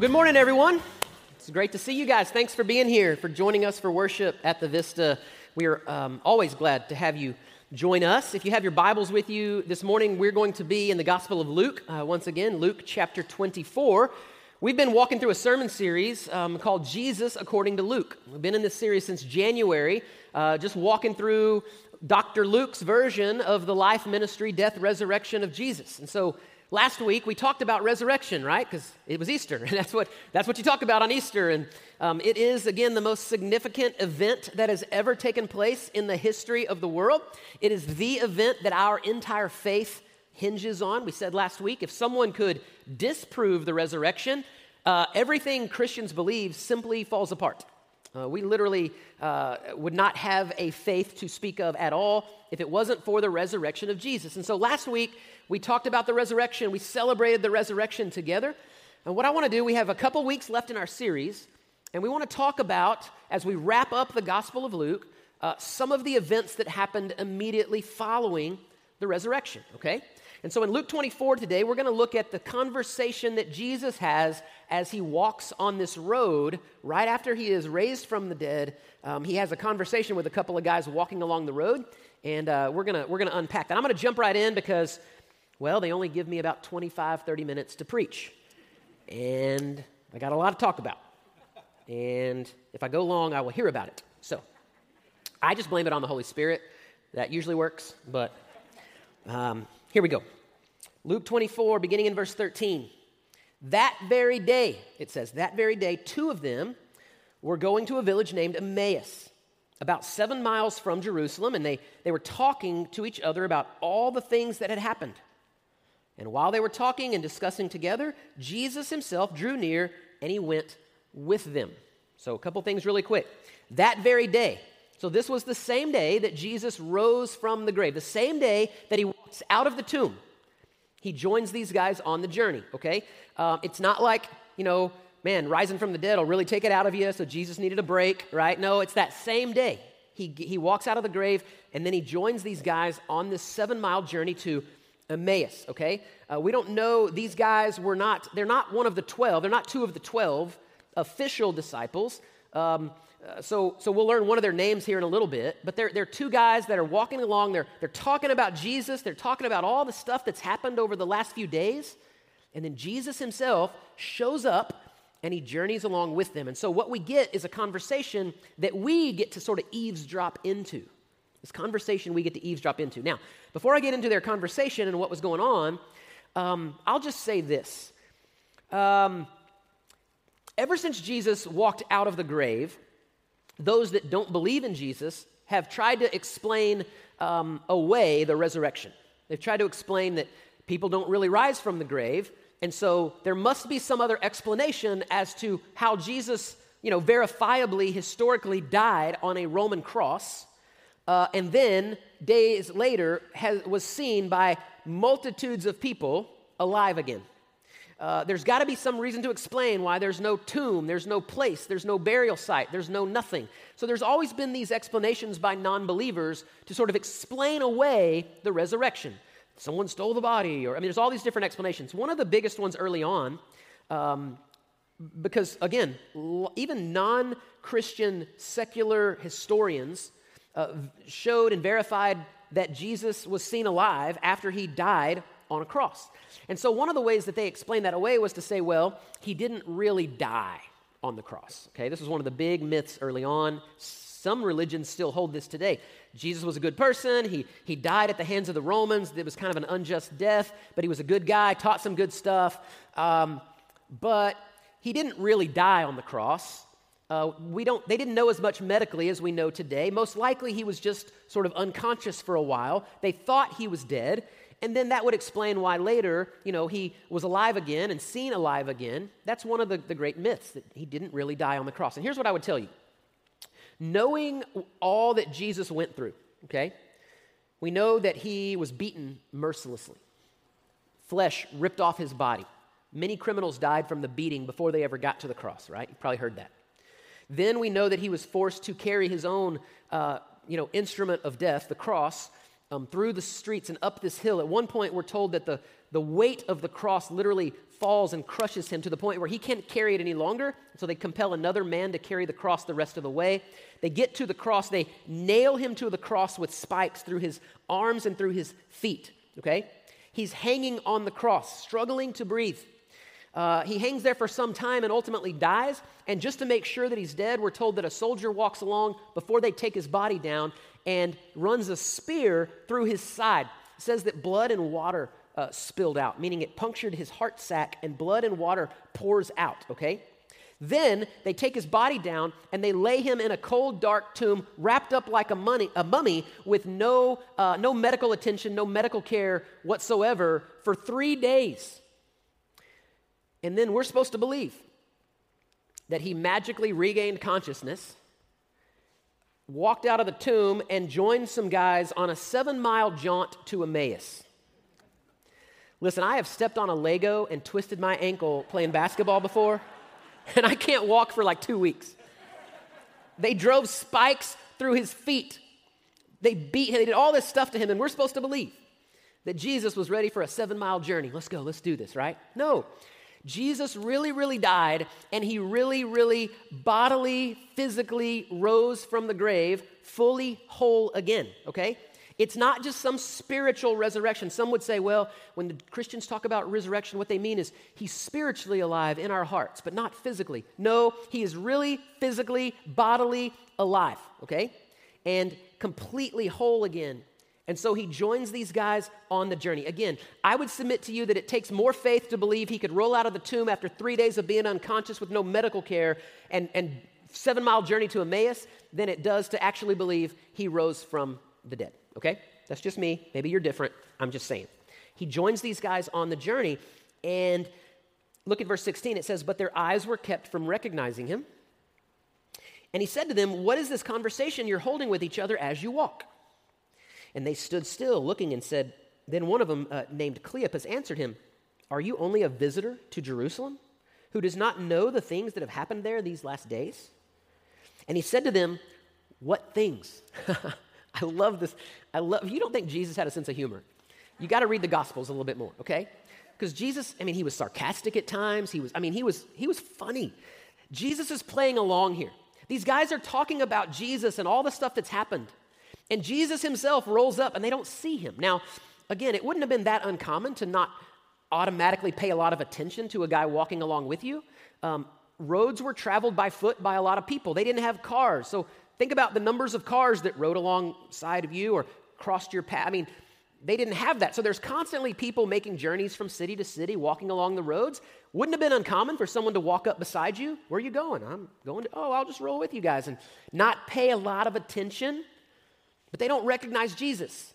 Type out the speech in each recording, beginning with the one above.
Well, good morning, everyone. It's great to see you guys. Thanks for being here, for joining us for worship at the Vista. We are um, always glad to have you join us. If you have your Bibles with you this morning, we're going to be in the Gospel of Luke. Uh, once again, Luke chapter 24. We've been walking through a sermon series um, called Jesus According to Luke. We've been in this series since January, uh, just walking through Dr. Luke's version of the life, ministry, death, resurrection of Jesus. And so Last week we talked about resurrection, right? Because it was Easter, and that's what that's what you talk about on Easter. And um, it is again the most significant event that has ever taken place in the history of the world. It is the event that our entire faith hinges on. We said last week if someone could disprove the resurrection, uh, everything Christians believe simply falls apart. Uh, we literally uh, would not have a faith to speak of at all if it wasn't for the resurrection of Jesus. And so last week, we talked about the resurrection. We celebrated the resurrection together. And what I want to do, we have a couple weeks left in our series, and we want to talk about, as we wrap up the Gospel of Luke, uh, some of the events that happened immediately following the resurrection, okay? And so in Luke 24 today, we're going to look at the conversation that Jesus has as he walks on this road right after he is raised from the dead. Um, he has a conversation with a couple of guys walking along the road, and uh, we're going we're going to unpack that. I'm going to jump right in because well, they only give me about 25, 30 minutes to preach. And I got a lot to talk about. And if I go long, I will hear about it. So I just blame it on the Holy Spirit. That usually works, but um, here we go. Luke 24, beginning in verse 13. That very day, it says, that very day, two of them were going to a village named Emmaus, about seven miles from Jerusalem, and they, they were talking to each other about all the things that had happened. And while they were talking and discussing together, Jesus himself drew near and he went with them. So, a couple things really quick. That very day, so this was the same day that Jesus rose from the grave, the same day that he walks out of the tomb. He joins these guys on the journey, okay? Um, it's not like, you know, man, rising from the dead will really take it out of you, so Jesus needed a break, right? No, it's that same day. He, he walks out of the grave and then he joins these guys on this seven mile journey to Emmaus, okay? Uh, we don't know, these guys were not, they're not one of the 12, they're not two of the 12 official disciples. Um, uh, so, so we'll learn one of their names here in a little bit, but they're, they're two guys that are walking along. They're, they're talking about Jesus. They're talking about all the stuff that's happened over the last few days. And then Jesus himself shows up and he journeys along with them. And so what we get is a conversation that we get to sort of eavesdrop into. This conversation we get to eavesdrop into. Now, before I get into their conversation and what was going on, um, I'll just say this. Um, ever since Jesus walked out of the grave, those that don't believe in Jesus have tried to explain um, away the resurrection. They've tried to explain that people don't really rise from the grave, and so there must be some other explanation as to how Jesus, you know, verifiably, historically died on a Roman cross uh, and then days later has, was seen by multitudes of people alive again. Uh, there's got to be some reason to explain why there's no tomb, there's no place, there's no burial site, there's no nothing. So there's always been these explanations by non believers to sort of explain away the resurrection. Someone stole the body, or I mean, there's all these different explanations. One of the biggest ones early on, um, because again, even non Christian secular historians uh, showed and verified that Jesus was seen alive after he died on a cross. And so, one of the ways that they explained that away was to say, well, he didn't really die on the cross. Okay, this was one of the big myths early on. Some religions still hold this today. Jesus was a good person. He, he died at the hands of the Romans. It was kind of an unjust death, but he was a good guy, taught some good stuff. Um, but he didn't really die on the cross. Uh, we don't, they didn't know as much medically as we know today. Most likely, he was just sort of unconscious for a while. They thought he was dead, and then that would explain why later, you know, he was alive again and seen alive again. That's one of the, the great myths that he didn't really die on the cross. And here's what I would tell you knowing all that Jesus went through, okay, we know that he was beaten mercilessly, flesh ripped off his body. Many criminals died from the beating before they ever got to the cross, right? You probably heard that. Then we know that he was forced to carry his own, uh, you know, instrument of death, the cross, um, through the streets and up this hill. At one point, we're told that the, the weight of the cross literally falls and crushes him to the point where he can't carry it any longer. So they compel another man to carry the cross the rest of the way. They get to the cross, they nail him to the cross with spikes through his arms and through his feet. Okay? He's hanging on the cross, struggling to breathe. Uh, he hangs there for some time and ultimately dies. And just to make sure that he's dead, we're told that a soldier walks along before they take his body down and runs a spear through his side. It says that blood and water uh, spilled out, meaning it punctured his heart sac and blood and water pours out, okay? Then they take his body down and they lay him in a cold, dark tomb, wrapped up like a, money, a mummy, with no, uh, no medical attention, no medical care whatsoever for three days. And then we're supposed to believe that he magically regained consciousness, walked out of the tomb, and joined some guys on a seven mile jaunt to Emmaus. Listen, I have stepped on a Lego and twisted my ankle playing basketball before, and I can't walk for like two weeks. They drove spikes through his feet. They beat him, they did all this stuff to him, and we're supposed to believe that Jesus was ready for a seven mile journey. Let's go, let's do this, right? No. Jesus really, really died, and he really, really bodily, physically rose from the grave, fully whole again, okay? It's not just some spiritual resurrection. Some would say, well, when the Christians talk about resurrection, what they mean is he's spiritually alive in our hearts, but not physically. No, he is really physically, bodily alive, okay? And completely whole again. And so he joins these guys on the journey. Again, I would submit to you that it takes more faith to believe he could roll out of the tomb after three days of being unconscious with no medical care and, and seven mile journey to Emmaus than it does to actually believe he rose from the dead. Okay? That's just me. Maybe you're different. I'm just saying. He joins these guys on the journey, and look at verse 16. It says, But their eyes were kept from recognizing him. And he said to them, What is this conversation you're holding with each other as you walk? And they stood still, looking, and said, Then one of them, uh, named Cleopas, answered him, Are you only a visitor to Jerusalem, who does not know the things that have happened there these last days? And he said to them, What things? I love this. I love, you don't think Jesus had a sense of humor, you got to read the Gospels a little bit more, okay? Because Jesus, I mean, he was sarcastic at times. He was, I mean, he was, he was funny. Jesus is playing along here. These guys are talking about Jesus and all the stuff that's happened. And Jesus himself rolls up and they don't see him. Now, again, it wouldn't have been that uncommon to not automatically pay a lot of attention to a guy walking along with you. Um, roads were traveled by foot by a lot of people, they didn't have cars. So think about the numbers of cars that rode alongside of you or crossed your path. I mean, they didn't have that. So there's constantly people making journeys from city to city, walking along the roads. Wouldn't have been uncommon for someone to walk up beside you. Where are you going? I'm going to, oh, I'll just roll with you guys and not pay a lot of attention but they don't recognize Jesus.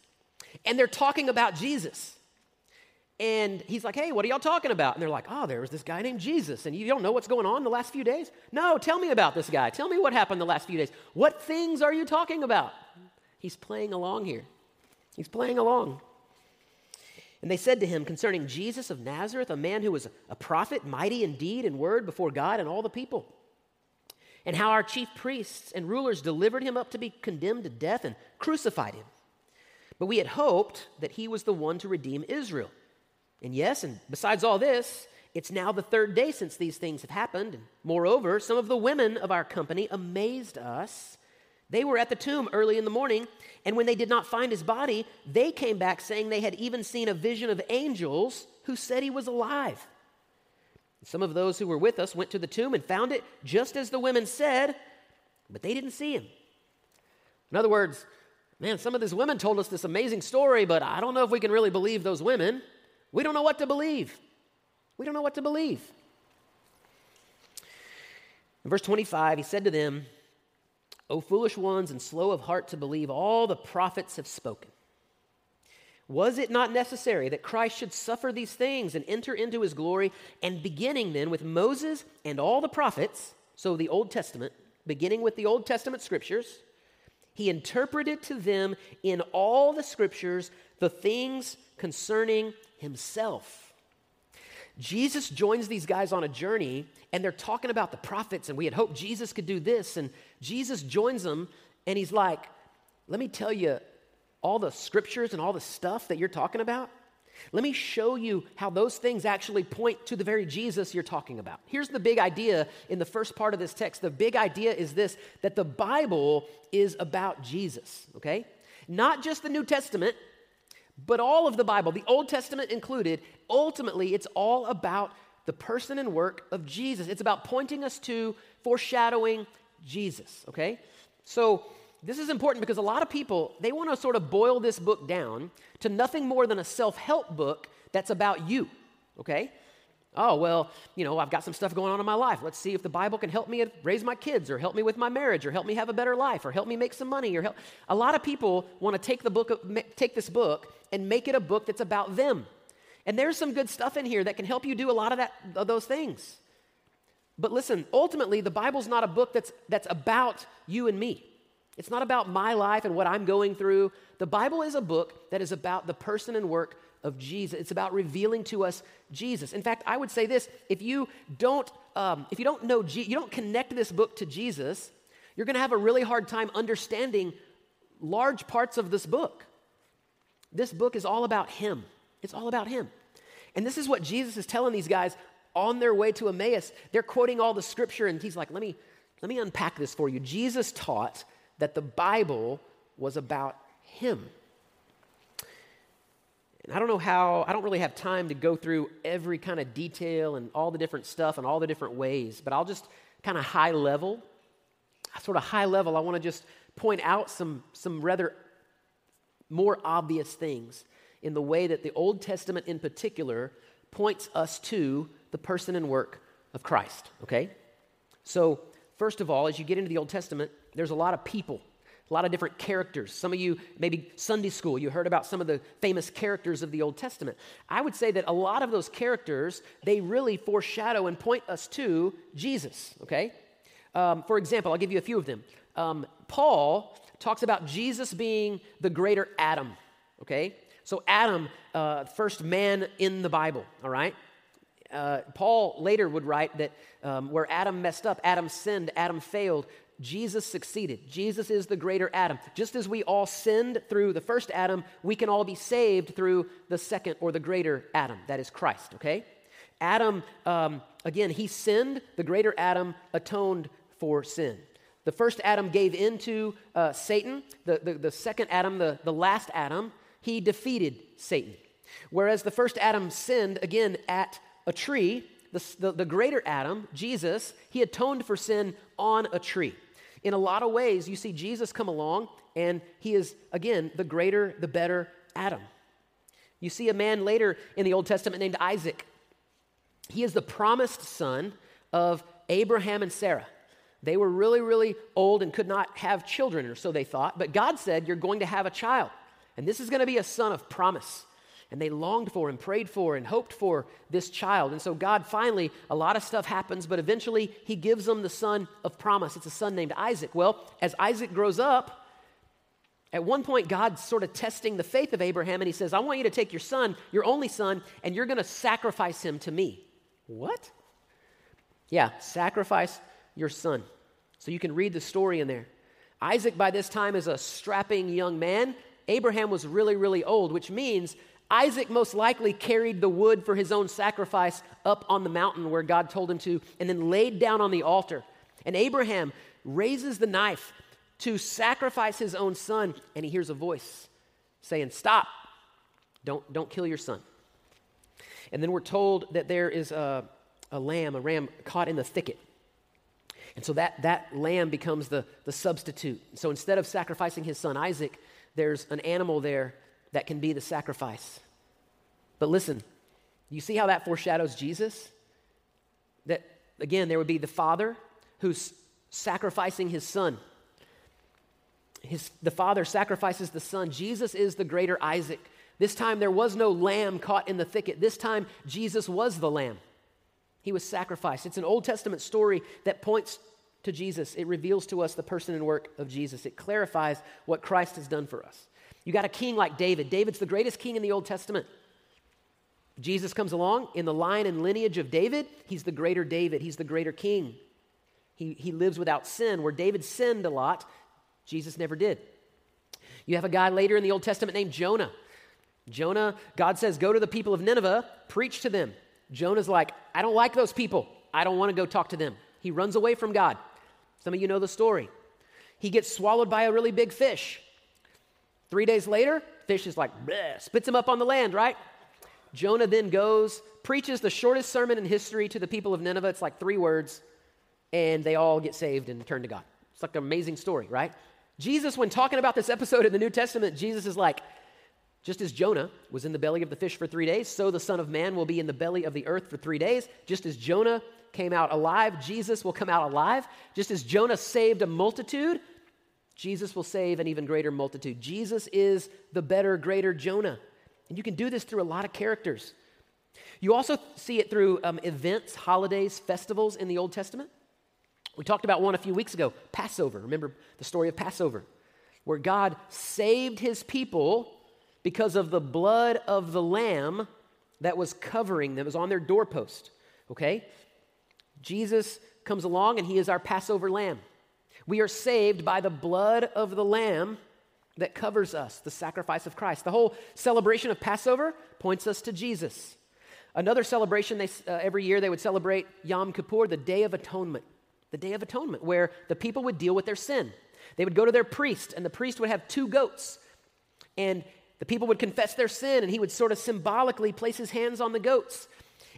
And they're talking about Jesus. And he's like, hey, what are y'all talking about? And they're like, oh, there was this guy named Jesus. And you don't know what's going on the last few days? No, tell me about this guy. Tell me what happened the last few days. What things are you talking about? He's playing along here. He's playing along. And they said to him concerning Jesus of Nazareth, a man who was a prophet, mighty in deed and word before God and all the people and how our chief priests and rulers delivered him up to be condemned to death and crucified him. But we had hoped that he was the one to redeem Israel. And yes, and besides all this, it's now the third day since these things have happened. And moreover, some of the women of our company amazed us. They were at the tomb early in the morning, and when they did not find his body, they came back saying they had even seen a vision of angels who said he was alive. Some of those who were with us went to the tomb and found it just as the women said, but they didn't see him. In other words, man, some of these women told us this amazing story, but I don't know if we can really believe those women. We don't know what to believe. We don't know what to believe. In verse 25, he said to them, O foolish ones and slow of heart to believe all the prophets have spoken. Was it not necessary that Christ should suffer these things and enter into his glory? And beginning then with Moses and all the prophets, so the Old Testament, beginning with the Old Testament scriptures, he interpreted to them in all the scriptures the things concerning himself. Jesus joins these guys on a journey and they're talking about the prophets, and we had hoped Jesus could do this. And Jesus joins them and he's like, Let me tell you all the scriptures and all the stuff that you're talking about? Let me show you how those things actually point to the very Jesus you're talking about. Here's the big idea in the first part of this text. The big idea is this that the Bible is about Jesus, okay? Not just the New Testament, but all of the Bible, the Old Testament included. Ultimately, it's all about the person and work of Jesus. It's about pointing us to, foreshadowing Jesus, okay? So, this is important because a lot of people, they want to sort of boil this book down to nothing more than a self help book that's about you, okay? Oh, well, you know, I've got some stuff going on in my life. Let's see if the Bible can help me raise my kids or help me with my marriage or help me have a better life or help me make some money or help. A lot of people want to take the book take this book and make it a book that's about them. And there's some good stuff in here that can help you do a lot of that of those things. But listen, ultimately the Bible's not a book that's that's about you and me. It's not about my life and what I'm going through. The Bible is a book that is about the person and work of Jesus. It's about revealing to us Jesus. In fact, I would say this: if you don't, um, if you don't know, Je- you don't connect this book to Jesus, you're going to have a really hard time understanding large parts of this book. This book is all about Him. It's all about Him, and this is what Jesus is telling these guys on their way to Emmaus. They're quoting all the Scripture, and He's like, "Let me, let me unpack this for you." Jesus taught that the Bible was about him. And I don't know how, I don't really have time to go through every kind of detail and all the different stuff and all the different ways, but I'll just kind of high level, sort of high level, I want to just point out some, some rather more obvious things in the way that the Old Testament in particular points us to the person and work of Christ, okay? So, first of all, as you get into the Old Testament, there's a lot of people, a lot of different characters. Some of you, maybe Sunday school, you heard about some of the famous characters of the Old Testament. I would say that a lot of those characters, they really foreshadow and point us to Jesus, okay? Um, for example, I'll give you a few of them. Um, Paul talks about Jesus being the greater Adam, okay? So, Adam, uh, first man in the Bible, all right? Uh, Paul later would write that um, where Adam messed up, Adam sinned, Adam failed, Jesus succeeded. Jesus is the greater Adam. Just as we all sinned through the first Adam, we can all be saved through the second or the greater Adam. That is Christ, okay? Adam, um, again, he sinned. The greater Adam atoned for sin. The first Adam gave in to uh, Satan. The, the, the second Adam, the, the last Adam, he defeated Satan. Whereas the first Adam sinned, again, at a tree, the, the, the, greater Adam, Jesus, he atoned for sin on a tree in a lot of ways, you see Jesus come along, and he is, again, the greater, the better Adam. You see a man later in the Old Testament named Isaac. He is the promised son of Abraham and Sarah. They were really, really old and could not have children, or so they thought. But God said, You're going to have a child. And this is going to be a son of promise and they longed for and prayed for and hoped for this child. And so, God finally, a lot of stuff happens, but eventually He gives them the son of promise. It's a son named Isaac. Well, as Isaac grows up, at one point, God's sort of testing the faith of Abraham, and He says, I want you to take your son, your only son, and you're going to sacrifice him to me. What? Yeah, sacrifice your son. So you can read the story in there. Isaac, by this time, is a strapping young man. Abraham was really, really old, which means Isaac most likely carried the wood for his own sacrifice up on the mountain where God told him to, and then laid down on the altar. And Abraham raises the knife to sacrifice his own son, and he hears a voice saying, Stop, don't, don't kill your son. And then we're told that there is a, a lamb, a ram caught in the thicket. And so that, that lamb becomes the, the substitute. So instead of sacrificing his son Isaac, there's an animal there that can be the sacrifice. But listen, you see how that foreshadows Jesus? That, again, there would be the father who's sacrificing his son. His, the father sacrifices the son. Jesus is the greater Isaac. This time there was no lamb caught in the thicket. This time Jesus was the lamb. He was sacrificed. It's an Old Testament story that points to Jesus. It reveals to us the person and work of Jesus. It clarifies what Christ has done for us. You got a king like David. David's the greatest king in the Old Testament. Jesus comes along in the line and lineage of David. He's the greater David, he's the greater king. He, he lives without sin. Where David sinned a lot, Jesus never did. You have a guy later in the Old Testament named Jonah. Jonah, God says, Go to the people of Nineveh, preach to them. Jonah's like, I don't like those people. I don't want to go talk to them. He runs away from God. Some of you know the story. He gets swallowed by a really big fish. Three days later, fish is like, spits him up on the land, right? Jonah then goes, preaches the shortest sermon in history to the people of Nineveh. It's like three words, and they all get saved and turn to God. It's like an amazing story, right? Jesus, when talking about this episode in the New Testament, Jesus is like, just as Jonah was in the belly of the fish for three days, so the Son of Man will be in the belly of the earth for three days. Just as Jonah came out alive, Jesus will come out alive. Just as Jonah saved a multitude, Jesus will save an even greater multitude. Jesus is the better, greater Jonah. And you can do this through a lot of characters. You also see it through um, events, holidays, festivals in the Old Testament. We talked about one a few weeks ago Passover. Remember the story of Passover, where God saved his people because of the blood of the lamb that was covering them, was on their doorpost. Okay? Jesus comes along and he is our Passover lamb. We are saved by the blood of the lamb that covers us, the sacrifice of Christ. The whole celebration of Passover points us to Jesus. Another celebration they, uh, every year they would celebrate Yom Kippur, the Day of Atonement. The Day of Atonement, where the people would deal with their sin. They would go to their priest, and the priest would have two goats. And the people would confess their sin, and he would sort of symbolically place his hands on the goats.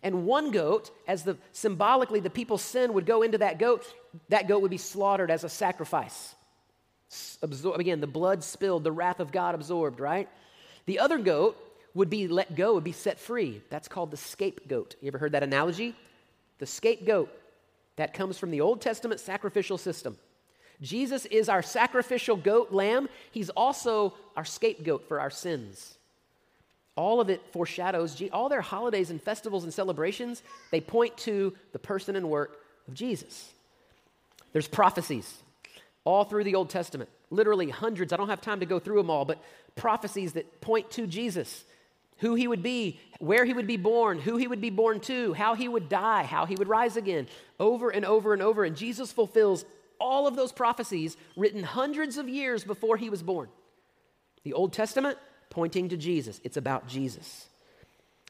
And one goat, as the symbolically the people's sin would go into that goat, that goat would be slaughtered as a sacrifice. Absor- again, the blood spilled, the wrath of God absorbed, right? The other goat would be let go, would be set free. That's called the scapegoat. You ever heard that analogy? The scapegoat. That comes from the Old Testament sacrificial system. Jesus is our sacrificial goat lamb. He's also our scapegoat for our sins. All of it foreshadows, all their holidays and festivals and celebrations, they point to the person and work of Jesus. There's prophecies all through the Old Testament, literally hundreds. I don't have time to go through them all, but prophecies that point to Jesus, who he would be, where he would be born, who he would be born to, how he would die, how he would rise again, over and over and over. And Jesus fulfills all of those prophecies written hundreds of years before he was born. The Old Testament pointing to Jesus, it's about Jesus.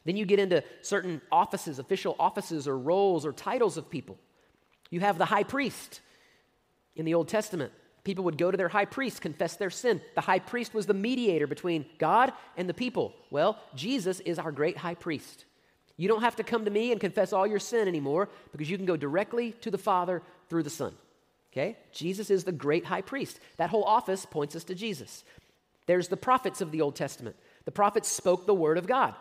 Then you get into certain offices, official offices, or roles or titles of people. You have the high priest in the Old Testament. People would go to their high priest, confess their sin. The high priest was the mediator between God and the people. Well, Jesus is our great high priest. You don't have to come to me and confess all your sin anymore because you can go directly to the Father through the Son. Okay? Jesus is the great high priest. That whole office points us to Jesus. There's the prophets of the Old Testament. The prophets spoke the word of God.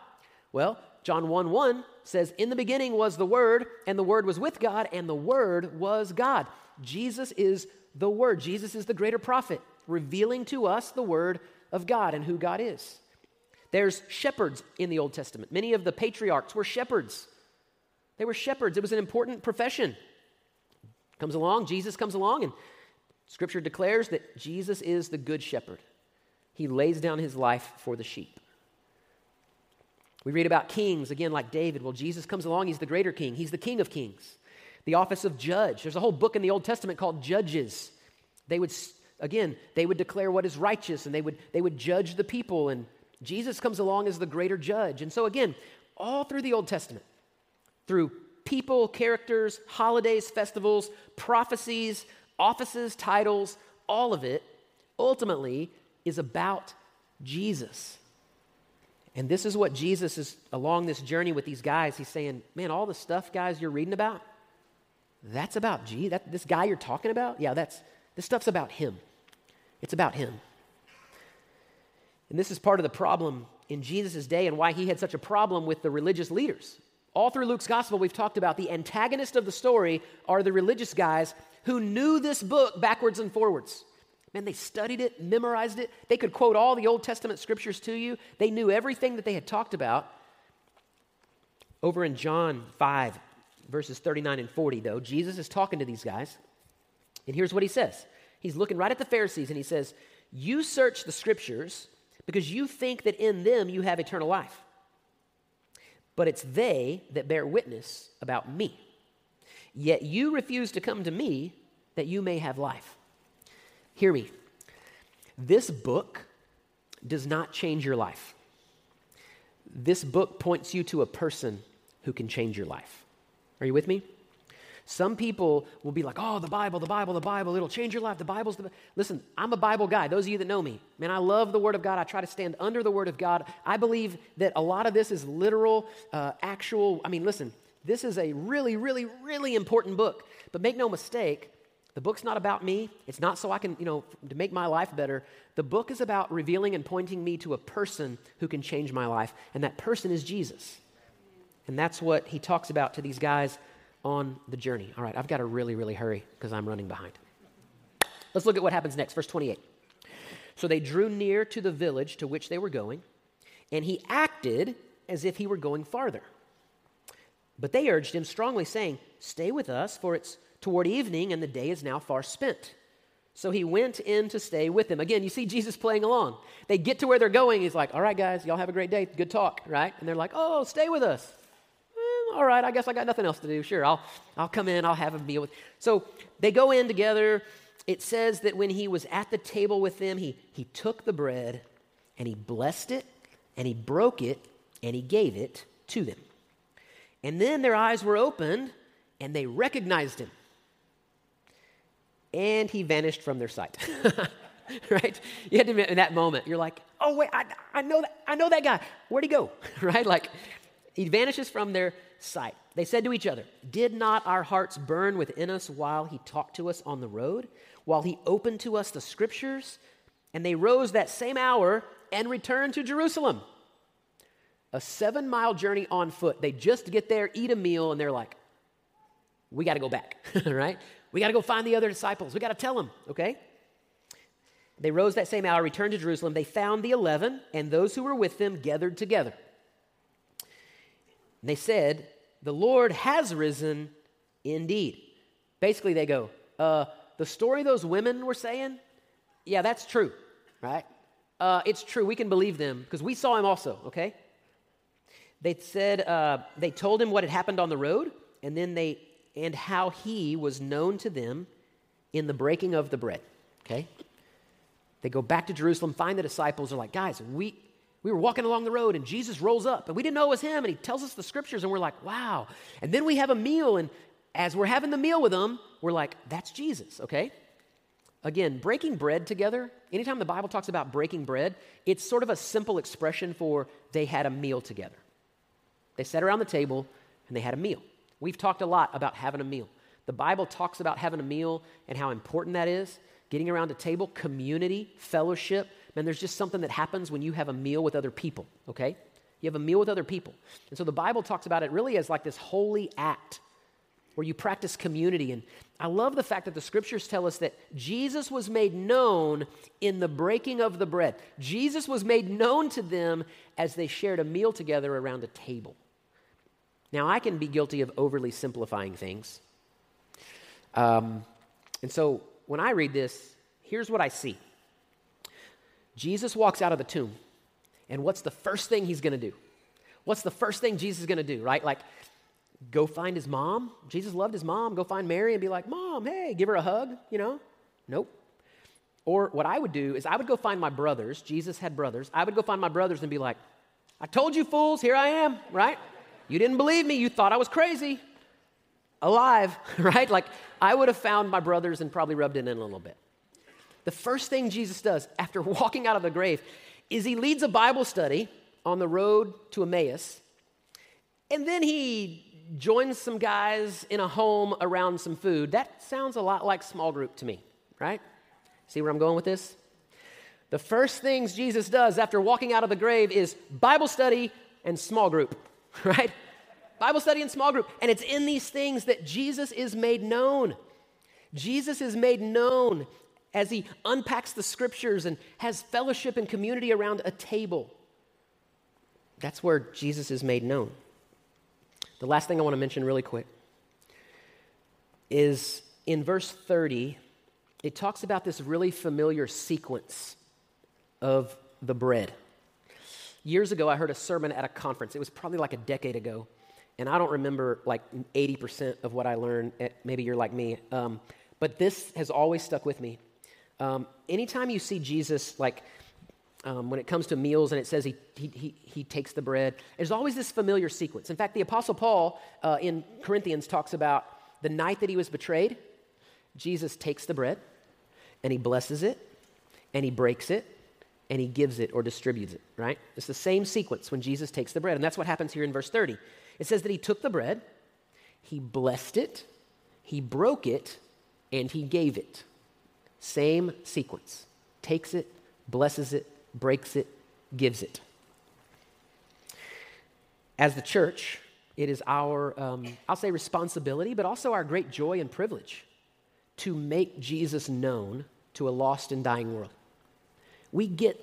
Well, John 1 1 says, In the beginning was the Word, and the Word was with God, and the Word was God. Jesus is the Word. Jesus is the greater prophet, revealing to us the Word of God and who God is. There's shepherds in the Old Testament. Many of the patriarchs were shepherds. They were shepherds, it was an important profession. Comes along, Jesus comes along, and Scripture declares that Jesus is the good shepherd. He lays down his life for the sheep. We read about kings, again, like David. Well, Jesus comes along, he's the greater king, he's the king of kings. The office of judge. There's a whole book in the Old Testament called Judges. They would, again, they would declare what is righteous and they would, they would judge the people. And Jesus comes along as the greater judge. And so, again, all through the Old Testament, through people, characters, holidays, festivals, prophecies, offices, titles, all of it ultimately is about Jesus. And this is what Jesus is along this journey with these guys. He's saying, Man, all the stuff, guys, you're reading about, that's about Jesus. That, this guy you're talking about, yeah, that's this stuff's about him. It's about him. And this is part of the problem in Jesus' day and why he had such a problem with the religious leaders. All through Luke's gospel, we've talked about the antagonist of the story are the religious guys who knew this book backwards and forwards. Man, they studied it, memorized it. They could quote all the Old Testament scriptures to you. They knew everything that they had talked about. Over in John 5, verses 39 and 40, though, Jesus is talking to these guys. And here's what he says He's looking right at the Pharisees and he says, You search the scriptures because you think that in them you have eternal life but it's they that bear witness about me. Yet you refuse to come to me that you may have life. Hear me. This book does not change your life. This book points you to a person who can change your life. Are you with me? Some people will be like, oh, the Bible, the Bible, the Bible, it'll change your life. The Bible's the. Listen, I'm a Bible guy. Those of you that know me, man, I love the Word of God. I try to stand under the Word of God. I believe that a lot of this is literal, uh, actual. I mean, listen, this is a really, really, really important book. But make no mistake, the book's not about me. It's not so I can, you know, to make my life better. The book is about revealing and pointing me to a person who can change my life, and that person is Jesus. And that's what he talks about to these guys on the journey. All right, I've got to really, really hurry because I'm running behind. Let's look at what happens next. Verse 28. So they drew near to the village to which they were going, and he acted as if he were going farther. But they urged him strongly, saying, Stay with us, for it's toward evening, and the day is now far spent. So he went in to stay with them. Again, you see Jesus playing along. They get to where they're going. He's like, All right, guys, y'all have a great day. Good talk, right? And they're like, Oh, stay with us. all right, I guess I got nothing else to do. Sure, I'll, I'll come in, I'll have a meal with. So they go in together. It says that when he was at the table with them, he, he took the bread and he blessed it and he broke it and he gave it to them. And then their eyes were opened and they recognized him. And he vanished from their sight. right? You had to admit in that moment, you're like, oh, wait, I, I, know that, I know that guy. Where'd he go? right? Like, he vanishes from their sight. They said to each other, Did not our hearts burn within us while he talked to us on the road, while he opened to us the scriptures? And they rose that same hour and returned to Jerusalem. A seven mile journey on foot. They just get there, eat a meal, and they're like, we got to go back, right? We got to go find the other disciples. We got to tell them, okay? They rose that same hour, returned to Jerusalem. They found the eleven and those who were with them gathered together. And they said, The Lord has risen indeed. Basically, they go, uh, The story those women were saying, yeah, that's true, right? Uh, it's true. We can believe them because we saw him also, okay? They said, uh, they told him what had happened on the road, and then they and how he was known to them in the breaking of the bread. Okay? They go back to Jerusalem, find the disciples, are like, guys, we, we were walking along the road and Jesus rolls up and we didn't know it was him and he tells us the scriptures and we're like, wow. And then we have a meal and as we're having the meal with them, we're like, that's Jesus, okay? Again, breaking bread together, anytime the Bible talks about breaking bread, it's sort of a simple expression for they had a meal together. They sat around the table and they had a meal. We've talked a lot about having a meal. The Bible talks about having a meal and how important that is. Getting around a table, community, fellowship. Man, there's just something that happens when you have a meal with other people, okay? You have a meal with other people. And so the Bible talks about it really as like this holy act where you practice community. And I love the fact that the scriptures tell us that Jesus was made known in the breaking of the bread. Jesus was made known to them as they shared a meal together around a table. Now, I can be guilty of overly simplifying things. Um, and so when I read this, here's what I see Jesus walks out of the tomb, and what's the first thing he's going to do? What's the first thing Jesus is going to do, right? Like, go find his mom. Jesus loved his mom. Go find Mary and be like, Mom, hey, give her a hug, you know? Nope. Or what I would do is I would go find my brothers. Jesus had brothers. I would go find my brothers and be like, I told you fools, here I am, right? You didn't believe me. You thought I was crazy. Alive, right? Like I would have found my brothers and probably rubbed it in a little bit. The first thing Jesus does after walking out of the grave is he leads a Bible study on the road to Emmaus. And then he joins some guys in a home around some food. That sounds a lot like small group to me, right? See where I'm going with this? The first things Jesus does after walking out of the grave is Bible study and small group. right? Bible study and small group. And it's in these things that Jesus is made known. Jesus is made known as he unpacks the scriptures and has fellowship and community around a table. That's where Jesus is made known. The last thing I want to mention really quick is in verse 30, it talks about this really familiar sequence of the bread. Years ago, I heard a sermon at a conference. It was probably like a decade ago. And I don't remember like 80% of what I learned. Eh, maybe you're like me. Um, but this has always stuck with me. Um, anytime you see Jesus like um, when it comes to meals and it says he, he, he, he, takes the bread, there's always this familiar sequence. In fact, the Apostle Paul uh, in Corinthians talks about the night that he was betrayed, Jesus takes the bread and he blesses it and he breaks it and he gives it or distributes it, right? It's the same sequence when Jesus takes the bread. And that's what happens here in verse 30. It says that he took the bread, he blessed it, he broke it, and he gave it. Same sequence. Takes it, blesses it, breaks it, gives it. As the church, it is our, um, I'll say, responsibility, but also our great joy and privilege to make Jesus known to a lost and dying world. We get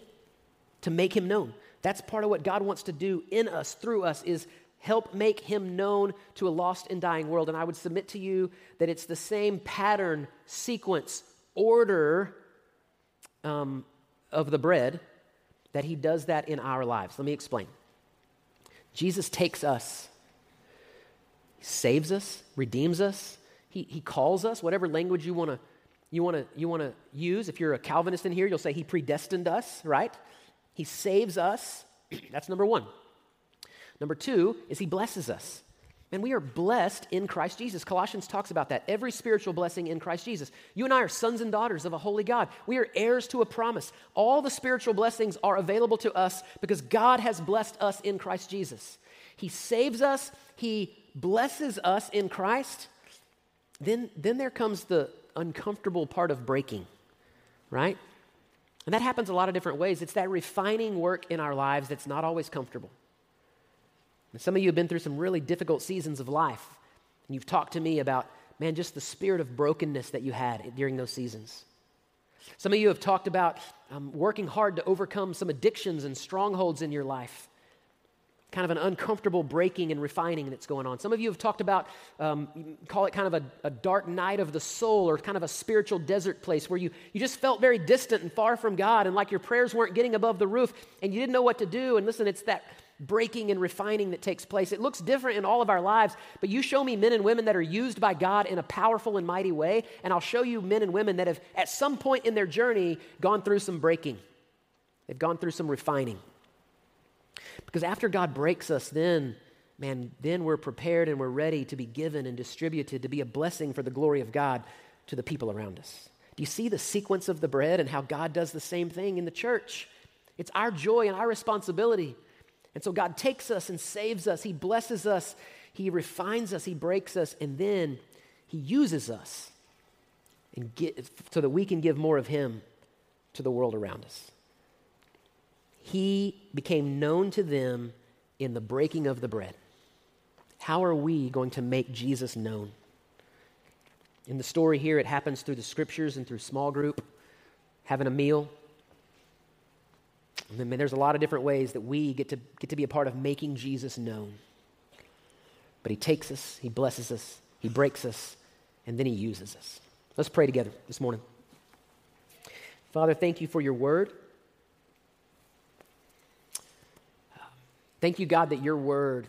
to make him known. That's part of what God wants to do in us, through us, is help make him known to a lost and dying world. And I would submit to you that it's the same pattern, sequence, order um, of the bread that he does that in our lives. Let me explain. Jesus takes us, saves us, redeems us, he, he calls us, whatever language you want to you want to you want to use. If you're a Calvinist in here, you'll say he predestined us, right? He saves us. That's number 1. Number 2 is he blesses us. And we are blessed in Christ Jesus. Colossians talks about that. Every spiritual blessing in Christ Jesus. You and I are sons and daughters of a holy God. We are heirs to a promise. All the spiritual blessings are available to us because God has blessed us in Christ Jesus. He saves us, He blesses us in Christ. Then, then there comes the uncomfortable part of breaking, right? And that happens a lot of different ways. It's that refining work in our lives that's not always comfortable. And some of you have been through some really difficult seasons of life, and you've talked to me about, man, just the spirit of brokenness that you had during those seasons. Some of you have talked about um, working hard to overcome some addictions and strongholds in your life. Kind of an uncomfortable breaking and refining that's going on. Some of you have talked about, um, call it kind of a, a dark night of the soul or kind of a spiritual desert place where you, you just felt very distant and far from God and like your prayers weren't getting above the roof and you didn't know what to do. And listen, it's that breaking and refining that takes place. It looks different in all of our lives, but you show me men and women that are used by God in a powerful and mighty way, and I'll show you men and women that have, at some point in their journey, gone through some breaking. They've gone through some refining. Because after God breaks us, then, man, then we're prepared and we're ready to be given and distributed to be a blessing for the glory of God to the people around us. Do you see the sequence of the bread and how God does the same thing in the church? It's our joy and our responsibility and so God takes us and saves us. He blesses us. He refines us. He breaks us. And then He uses us and get, so that we can give more of Him to the world around us. He became known to them in the breaking of the bread. How are we going to make Jesus known? In the story here, it happens through the scriptures and through small group, having a meal. I mean, there's a lot of different ways that we get to, get to be a part of making Jesus known. But he takes us, he blesses us, he breaks us, and then he uses us. Let's pray together this morning. Father, thank you for your word. Thank you, God, that your word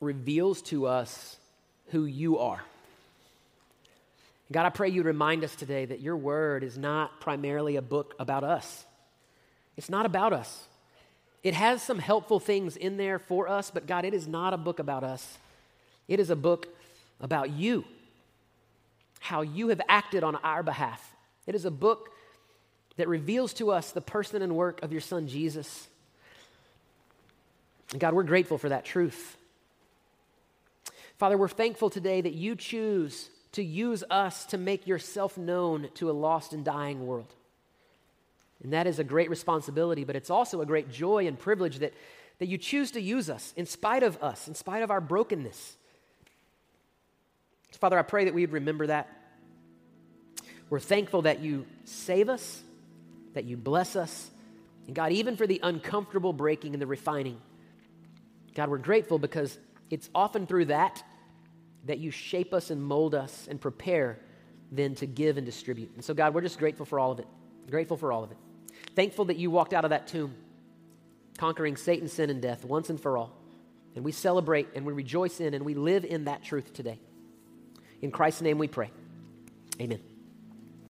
reveals to us who you are. God, I pray you remind us today that your word is not primarily a book about us. It's not about us. It has some helpful things in there for us, but God, it is not a book about us. It is a book about you, how you have acted on our behalf. It is a book that reveals to us the person and work of your son Jesus. And God, we're grateful for that truth. Father, we're thankful today that you choose to use us to make yourself known to a lost and dying world. And that is a great responsibility, but it's also a great joy and privilege that, that you choose to use us in spite of us, in spite of our brokenness. So Father, I pray that we would remember that. We're thankful that you save us, that you bless us, and God, even for the uncomfortable breaking and the refining. God, we're grateful because it's often through that that you shape us and mold us and prepare then to give and distribute. And so, God, we're just grateful for all of it. Grateful for all of it. Thankful that you walked out of that tomb, conquering Satan, sin, and death once and for all. And we celebrate and we rejoice in and we live in that truth today. In Christ's name we pray. Amen.